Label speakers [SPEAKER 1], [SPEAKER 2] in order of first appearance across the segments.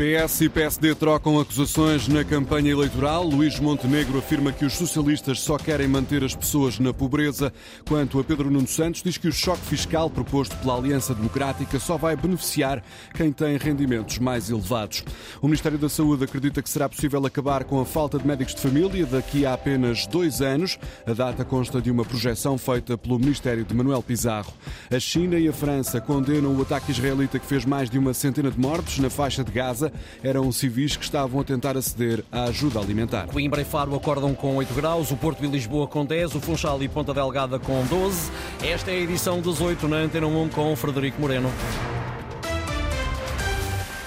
[SPEAKER 1] PS e PSD trocam acusações na campanha eleitoral. Luís Montenegro afirma que os socialistas só querem manter as pessoas na pobreza. Quanto a Pedro Nuno Santos, diz que o choque fiscal proposto pela Aliança Democrática só vai beneficiar quem tem rendimentos mais elevados. O Ministério da Saúde acredita que será possível acabar com a falta de médicos de família daqui a apenas dois anos. A data consta de uma projeção feita pelo Ministério de Manuel Pizarro. A China e a França condenam o ataque israelita que fez mais de uma centena de mortos na faixa de Gaza eram civis que estavam a tentar aceder à ajuda alimentar.
[SPEAKER 2] Coimbra e Faro acordam com 8 graus, o Porto e Lisboa com 10, o Funchal e Ponta Delgada com 12. Esta é a edição 18 na Antena 1 com Frederico Moreno.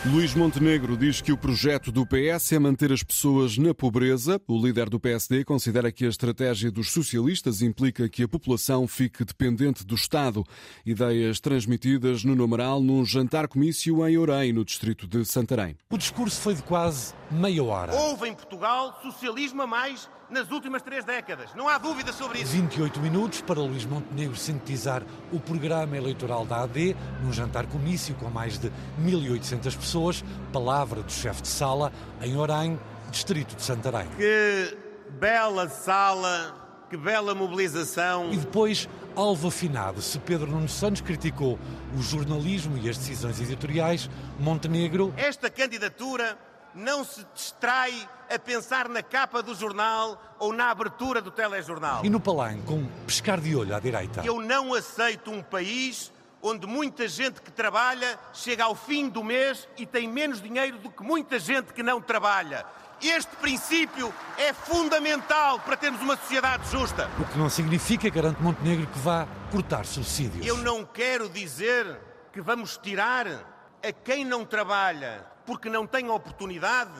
[SPEAKER 1] Luís Montenegro diz que o projeto do PS é manter as pessoas na pobreza. O líder do PSD considera que a estratégia dos socialistas implica que a população fique dependente do Estado. Ideias transmitidas no Numeral num jantar-comício em Orem, no distrito de Santarém.
[SPEAKER 3] O discurso foi de quase meia hora.
[SPEAKER 4] Houve em Portugal socialismo a mais nas últimas três décadas. Não há dúvida sobre isso.
[SPEAKER 3] 28 minutos para Luís Montenegro sintetizar o programa eleitoral da AD num jantar comício com mais de 1.800 pessoas. Palavra do chefe de sala em Orem, distrito de Santarém.
[SPEAKER 4] Que bela sala, que bela mobilização.
[SPEAKER 3] E depois, alvo afinado, se Pedro Nuno Santos criticou o jornalismo e as decisões editoriais, Montenegro...
[SPEAKER 4] Esta candidatura não se distrai a pensar na capa do jornal ou na abertura do telejornal.
[SPEAKER 3] E no Palanque, com um pescar de olho à direita.
[SPEAKER 4] Eu não aceito um país onde muita gente que trabalha chega ao fim do mês e tem menos dinheiro do que muita gente que não trabalha. Este princípio é fundamental para termos uma sociedade justa.
[SPEAKER 3] O que não significa, garante Montenegro, que vá cortar subsídios.
[SPEAKER 4] Eu não quero dizer que vamos tirar a quem não trabalha porque não tem oportunidade,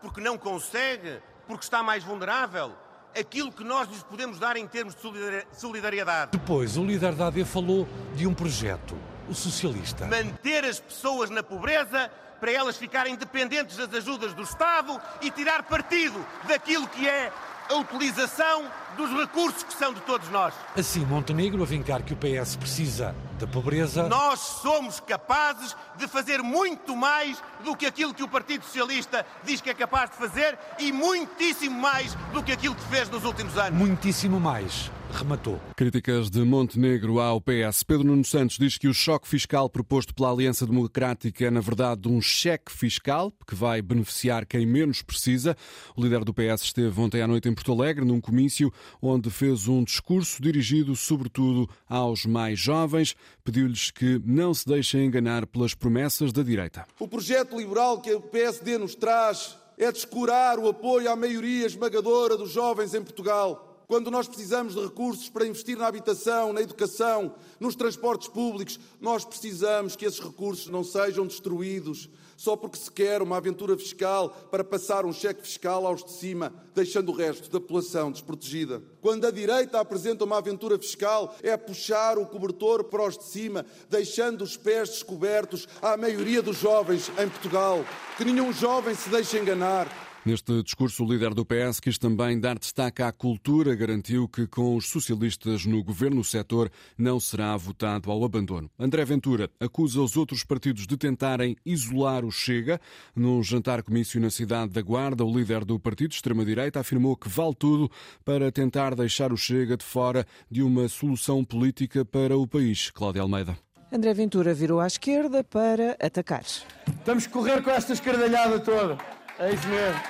[SPEAKER 4] porque não consegue, porque está mais vulnerável, aquilo que nós lhes podemos dar em termos de solidariedade.
[SPEAKER 3] Depois, o líder da AD falou de um projeto, o socialista.
[SPEAKER 4] Manter as pessoas na pobreza para elas ficarem dependentes das ajudas do Estado e tirar partido daquilo que é a utilização dos recursos que são de todos nós.
[SPEAKER 3] Assim, Montenegro a vincar que o PS precisa da pobreza.
[SPEAKER 4] Nós somos capazes de fazer muito mais do que aquilo que o Partido Socialista diz que é capaz de fazer e muitíssimo mais do que aquilo que fez nos últimos anos.
[SPEAKER 3] Muitíssimo mais rematou.
[SPEAKER 1] Críticas de Montenegro ao PS. Pedro Nuno Santos diz que o choque fiscal proposto pela Aliança Democrática é, na verdade, um cheque fiscal que vai beneficiar quem menos precisa. O líder do PS esteve ontem à noite em Porto Alegre, num comício onde fez um discurso dirigido, sobretudo, aos mais jovens. Pediu-lhes que não se deixem enganar pelas promessas da direita.
[SPEAKER 5] O projeto liberal que o PSD nos traz é descurar o apoio à maioria esmagadora dos jovens em Portugal quando nós precisamos de recursos para investir na habitação, na educação, nos transportes públicos, nós precisamos que esses recursos não sejam destruídos só porque se quer uma aventura fiscal para passar um cheque fiscal aos de cima, deixando o resto da população desprotegida. Quando a direita apresenta uma aventura fiscal, é puxar o cobertor para os de cima, deixando os pés descobertos à maioria dos jovens em Portugal. Que nenhum jovem se deixe enganar.
[SPEAKER 1] Neste discurso, o líder do PS quis também dar destaque à cultura, garantiu que com os socialistas no governo o setor não será votado ao abandono. André Ventura acusa os outros partidos de tentarem isolar o Chega. Num jantar comício na cidade da Guarda, o líder do partido de extrema-direita afirmou que vale tudo para tentar deixar o Chega de fora de uma solução política para o país. Cláudia Almeida.
[SPEAKER 6] André Ventura virou à esquerda para atacar.
[SPEAKER 7] Estamos a correr com esta escardalhada toda. É isso mesmo.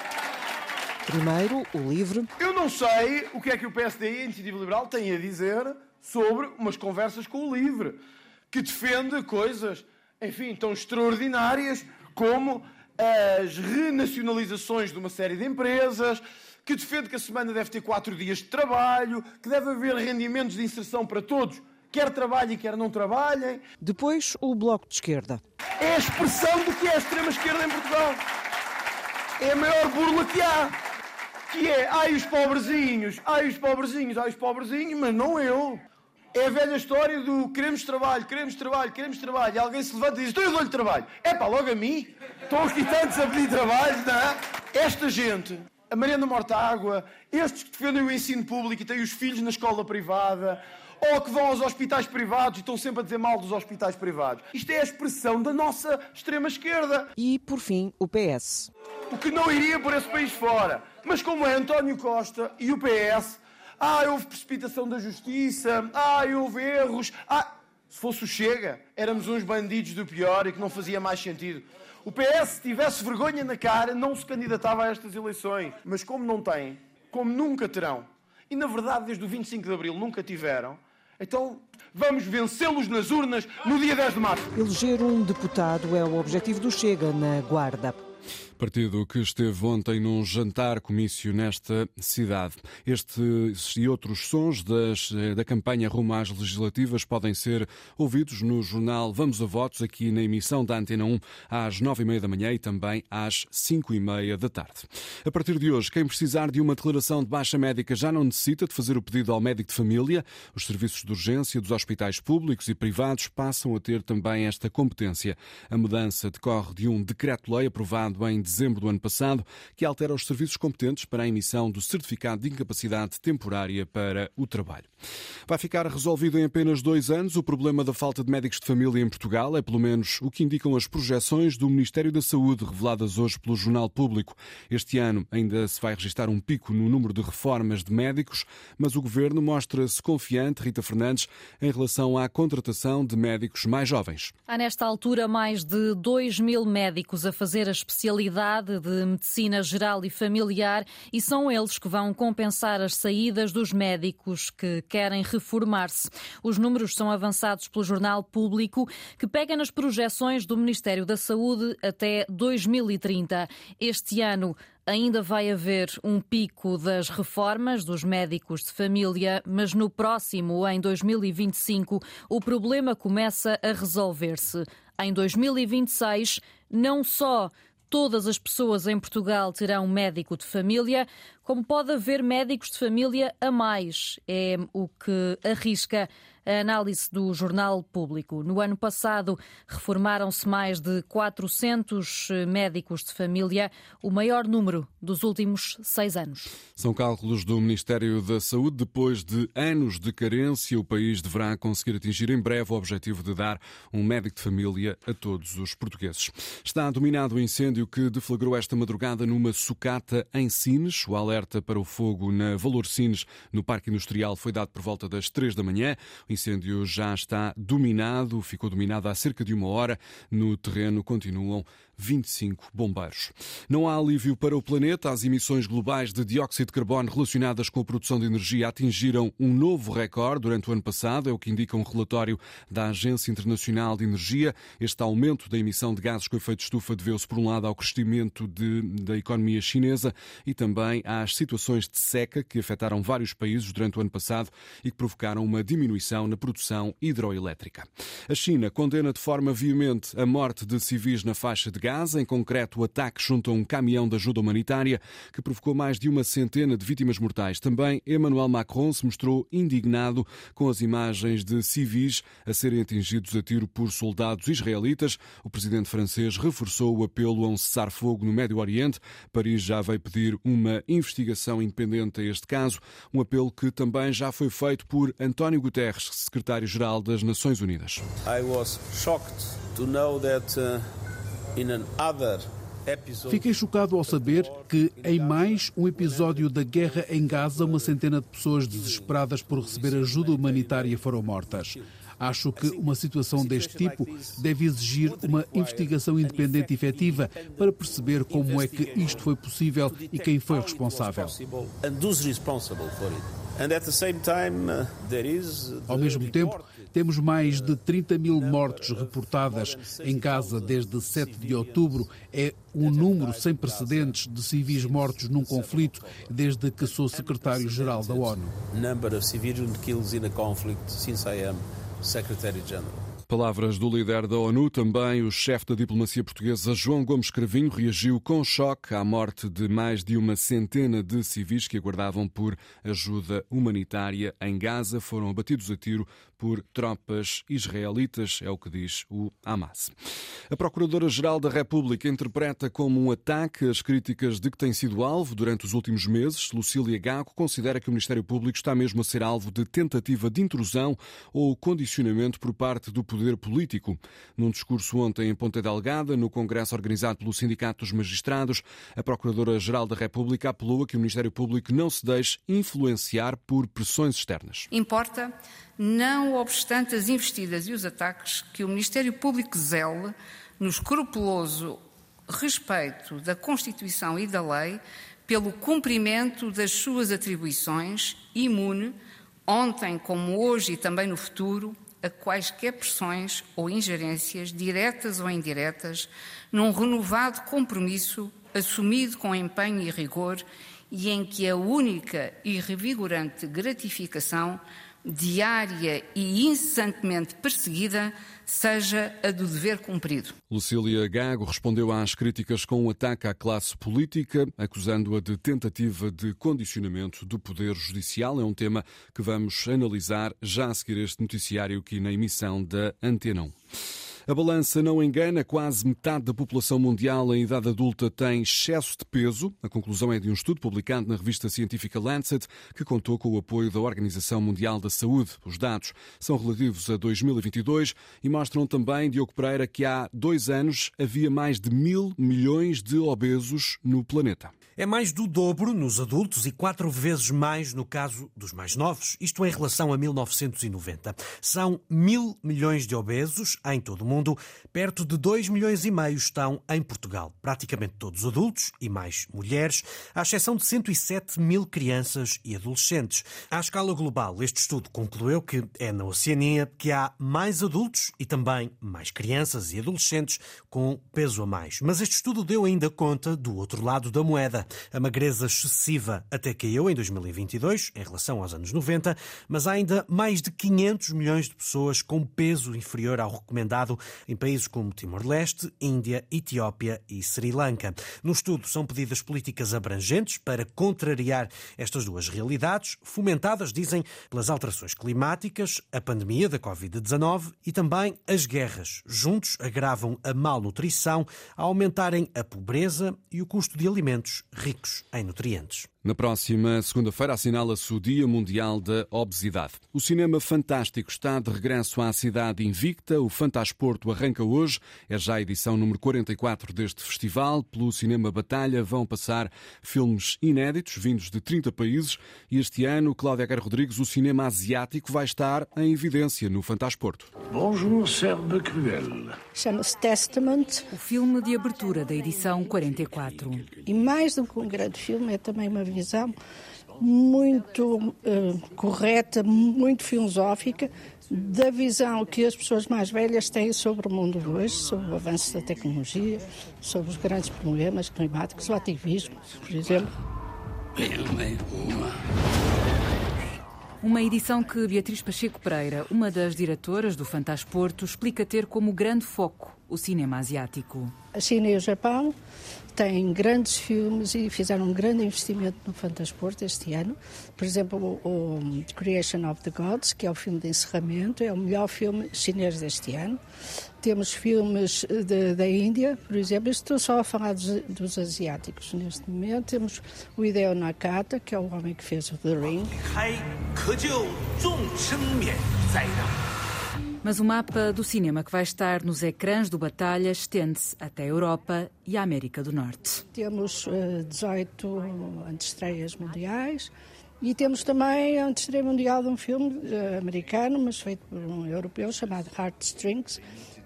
[SPEAKER 6] Primeiro, o livre.
[SPEAKER 7] Eu não sei o que é que o PSD e a Iniciativa Liberal têm a dizer sobre umas conversas com o livre, que defende coisas, enfim, tão extraordinárias como as renacionalizações de uma série de empresas, que defende que a semana deve ter quatro dias de trabalho, que deve haver rendimentos de inserção para todos, quer trabalhem, quer não trabalhem.
[SPEAKER 6] Depois, o Bloco de Esquerda.
[SPEAKER 7] É a expressão do que é a extrema-esquerda em Portugal é a maior burla que há. Que é, ai os pobrezinhos, ai os pobrezinhos, ai os pobrezinhos, mas não eu. É a velha história do queremos trabalho, queremos trabalho, queremos trabalho. E alguém se levanta e diz, então eu dou-lhe trabalho. É pá, logo a mim. Estão aqui tantos a pedir trabalho, não é? Esta gente, a Mariana Mortágua, estes que defendem o ensino público e têm os filhos na escola privada, ou que vão aos hospitais privados e estão sempre a dizer mal dos hospitais privados. Isto é a expressão da nossa extrema-esquerda.
[SPEAKER 6] E, por fim, o PS.
[SPEAKER 7] O que não iria por esse país fora. Mas como é António Costa e o PS, ah, houve precipitação da justiça, ah, houve erros, ah... Se fosse o Chega, éramos uns bandidos do pior e que não fazia mais sentido. O PS, se tivesse vergonha na cara, não se candidatava a estas eleições. Mas como não tem, como nunca terão, e na verdade desde o 25 de Abril nunca tiveram, então vamos vencê-los nas urnas no dia 10 de março.
[SPEAKER 6] Eleger um deputado é o objetivo do Chega na Guarda.
[SPEAKER 1] Partido que esteve ontem num jantar comício nesta cidade. Estes e outros sons das, eh, da campanha rumo às legislativas podem ser ouvidos no jornal Vamos a Votos, aqui na emissão da Antena 1, às nove e meia da manhã e também às cinco e meia da tarde. A partir de hoje, quem precisar de uma declaração de baixa médica já não necessita de fazer o pedido ao médico de família. Os serviços de urgência dos hospitais públicos e privados passam a ter também esta competência. A mudança decorre de um decreto-lei aprovado em dezembro do ano passado, que altera os serviços competentes para a emissão do certificado de incapacidade temporária para o trabalho. Vai ficar resolvido em apenas dois anos o problema da falta de médicos de família em Portugal, é pelo menos o que indicam as projeções do Ministério da Saúde reveladas hoje pelo Jornal Público. Este ano ainda se vai registrar um pico no número de reformas de médicos, mas o governo mostra-se confiante, Rita Fernandes, em relação à contratação de médicos mais jovens.
[SPEAKER 8] Há nesta altura mais de 2 mil médicos a fazer a especialidade Unidade de Medicina Geral e Familiar e são eles que vão compensar as saídas dos médicos que querem reformar-se. Os números são avançados pelo Jornal Público, que pega nas projeções do Ministério da Saúde até 2030. Este ano, ainda vai haver um pico das reformas dos médicos de família, mas no próximo, em 2025, o problema começa a resolver-se. Em 2026, não só todas as pessoas em Portugal terão médico de família, como pode haver médicos de família a mais. É o que arrisca a análise do Jornal Público. No ano passado, reformaram-se mais de 400 médicos de família, o maior número dos últimos seis anos.
[SPEAKER 1] São cálculos do Ministério da Saúde. Depois de anos de carência, o país deverá conseguir atingir em breve o objetivo de dar um médico de família a todos os portugueses. Está dominado o incêndio que deflagrou esta madrugada numa sucata em Sines. O alerta para o fogo na Valor Sines, no Parque Industrial, foi dado por volta das três da manhã. O incêndio já está dominado, ficou dominado há cerca de uma hora. No terreno continuam 25 bombeiros. Não há alívio para o planeta. As emissões globais de dióxido de carbono relacionadas com a produção de energia atingiram um novo recorde durante o ano passado, é o que indica um relatório da Agência Internacional de Energia. Este aumento da emissão de gases com efeito de estufa deveu-se, por um lado, ao crescimento de, da economia chinesa e também às situações de seca que afetaram vários países durante o ano passado e que provocaram uma diminuição na produção hidroelétrica. A China condena de forma veemente a morte de civis na faixa de Gaza, em concreto o ataque junto a um caminhão de ajuda humanitária que provocou mais de uma centena de vítimas mortais. Também Emmanuel Macron se mostrou indignado com as imagens de civis a serem atingidos a tiro por soldados israelitas. O presidente francês reforçou o apelo a um cessar-fogo no Médio Oriente. Paris já veio pedir uma investigação independente a este caso, um apelo que também já foi feito por António Guterres, secretário-geral das Nações Unidas.
[SPEAKER 9] I was shocked to know that uh...
[SPEAKER 10] Fiquei chocado ao saber que, em mais um episódio da guerra em Gaza, uma centena de pessoas desesperadas por receber ajuda humanitária foram mortas. Acho que uma situação deste tipo deve exigir uma investigação independente e efetiva para perceber como é que isto foi possível e quem foi responsável. Ao mesmo tempo, temos mais de 30 mil mortes reportadas em Gaza desde 7 de outubro. É um número sem precedentes de civis mortos num conflito desde que sou secretário-geral da ONU.
[SPEAKER 1] Palavras do líder da ONU, também o chefe da diplomacia portuguesa João Gomes Cravinho reagiu com choque à morte de mais de uma centena de civis que aguardavam por ajuda humanitária em Gaza. Foram abatidos a tiro por tropas israelitas, é o que diz o Hamas. A Procuradora-Geral da República interpreta como um ataque as críticas de que tem sido alvo durante os últimos meses. Lucília Gago considera que o Ministério Público está mesmo a ser alvo de tentativa de intrusão ou condicionamento por parte do poder político. Num discurso ontem em Ponta Delgada, no congresso organizado pelo Sindicato dos Magistrados, a Procuradora-Geral da República apelou a que o Ministério Público não se deixe influenciar por pressões externas.
[SPEAKER 11] Importa não obstante as investidas e os ataques, que o Ministério Público zele no escrupuloso respeito da Constituição e da lei pelo cumprimento das suas atribuições, imune, ontem como hoje e também no futuro, a quaisquer pressões ou ingerências, diretas ou indiretas, num renovado compromisso assumido com empenho e rigor e em que a única e revigorante gratificação diária e incessantemente perseguida seja a do dever cumprido.
[SPEAKER 1] Lucília Gago respondeu às críticas com um ataque à classe política, acusando-a de tentativa de condicionamento do Poder Judicial. É um tema que vamos analisar já a seguir este noticiário aqui na emissão da Antena 1. A balança não engana, quase metade da população mundial em idade adulta tem excesso de peso. A conclusão é de um estudo publicado na revista científica Lancet, que contou com o apoio da Organização Mundial da Saúde. Os dados são relativos a 2022 e mostram também, Diogo Pereira, que há dois anos havia mais de mil milhões de obesos no planeta.
[SPEAKER 12] É mais do dobro nos adultos e quatro vezes mais no caso dos mais novos, isto em relação a 1990. São mil milhões de obesos em todo o mundo, perto de dois milhões e meio estão em Portugal. Praticamente todos adultos e mais mulheres, à exceção de 107 mil crianças e adolescentes. À escala global, este estudo concluiu que é na Oceania que há mais adultos e também mais crianças e adolescentes com peso a mais. Mas este estudo deu ainda conta do outro lado da moeda. A magreza excessiva até caiu em 2022, em relação aos anos 90, mas há ainda mais de 500 milhões de pessoas com peso inferior ao recomendado em países como Timor-Leste, Índia, Etiópia e Sri Lanka. No estudo são pedidas políticas abrangentes para contrariar estas duas realidades, fomentadas, dizem, pelas alterações climáticas, a pandemia da Covid-19 e também as guerras. Juntos agravam a malnutrição, a aumentarem a pobreza e o custo de alimentos ricos em nutrientes.
[SPEAKER 1] Na próxima segunda-feira assinala-se o Dia Mundial da Obesidade. O cinema fantástico está de regresso à cidade invicta. O Fantasporto arranca hoje. É já a edição número 44 deste festival. Pelo Cinema Batalha vão passar filmes inéditos, vindos de 30 países. E este ano, Cláudia Aguirre Rodrigues, o cinema asiático vai estar em evidência no Fantasporto.
[SPEAKER 13] Bonjour, Serbe Cruel.
[SPEAKER 14] Chama-se Testament.
[SPEAKER 15] O filme de abertura da edição 44.
[SPEAKER 14] E mais do que um grande filme, é também uma visão muito uh, correta, muito filosófica da visão que as pessoas mais velhas têm sobre o mundo hoje, sobre o avanço da tecnologia, sobre os grandes problemas climáticos, o ativismo, por exemplo.
[SPEAKER 15] Uma edição que Beatriz Pacheco Pereira, uma das diretoras do Fantasporto, explica ter como grande foco o cinema asiático.
[SPEAKER 14] A China e o Japão têm grandes filmes e fizeram um grande investimento no Fantasporto este ano. Por exemplo, o, o Creation of the Gods, que é o filme de encerramento, é o melhor filme chinês deste ano. Temos filmes de, da Índia, por exemplo, estou só a falar dos, dos, asiáticos neste momento. Temos o Hideo Nakata, que é o homem que fez o The Ring.
[SPEAKER 15] Mas o mapa do cinema que vai estar nos ecrãs do Batalha estende-se até a Europa e a América do Norte.
[SPEAKER 14] Temos uh, 18 antestreias mundiais e temos também a antestreia mundial de um filme uh, americano, mas feito por um europeu, chamado Heartstrings,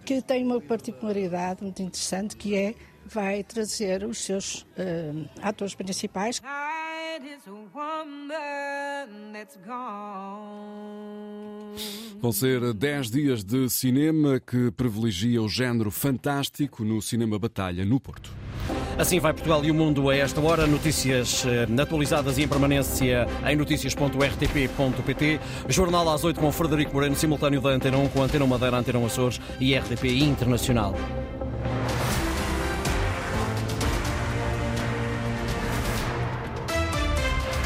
[SPEAKER 14] que tem uma particularidade muito interessante que é vai trazer os seus uh, atores principais.
[SPEAKER 1] Vão ser 10 dias de cinema que privilegia o género fantástico no cinema Batalha, no Porto.
[SPEAKER 2] Assim vai Portugal e o mundo a esta hora. Notícias eh, atualizadas e em permanência em notícias.rtp.pt. Jornal às 8 com Frederico Moreno, simultâneo da Antena 1 com Antena Madeira, Antena Açores e RTP Internacional.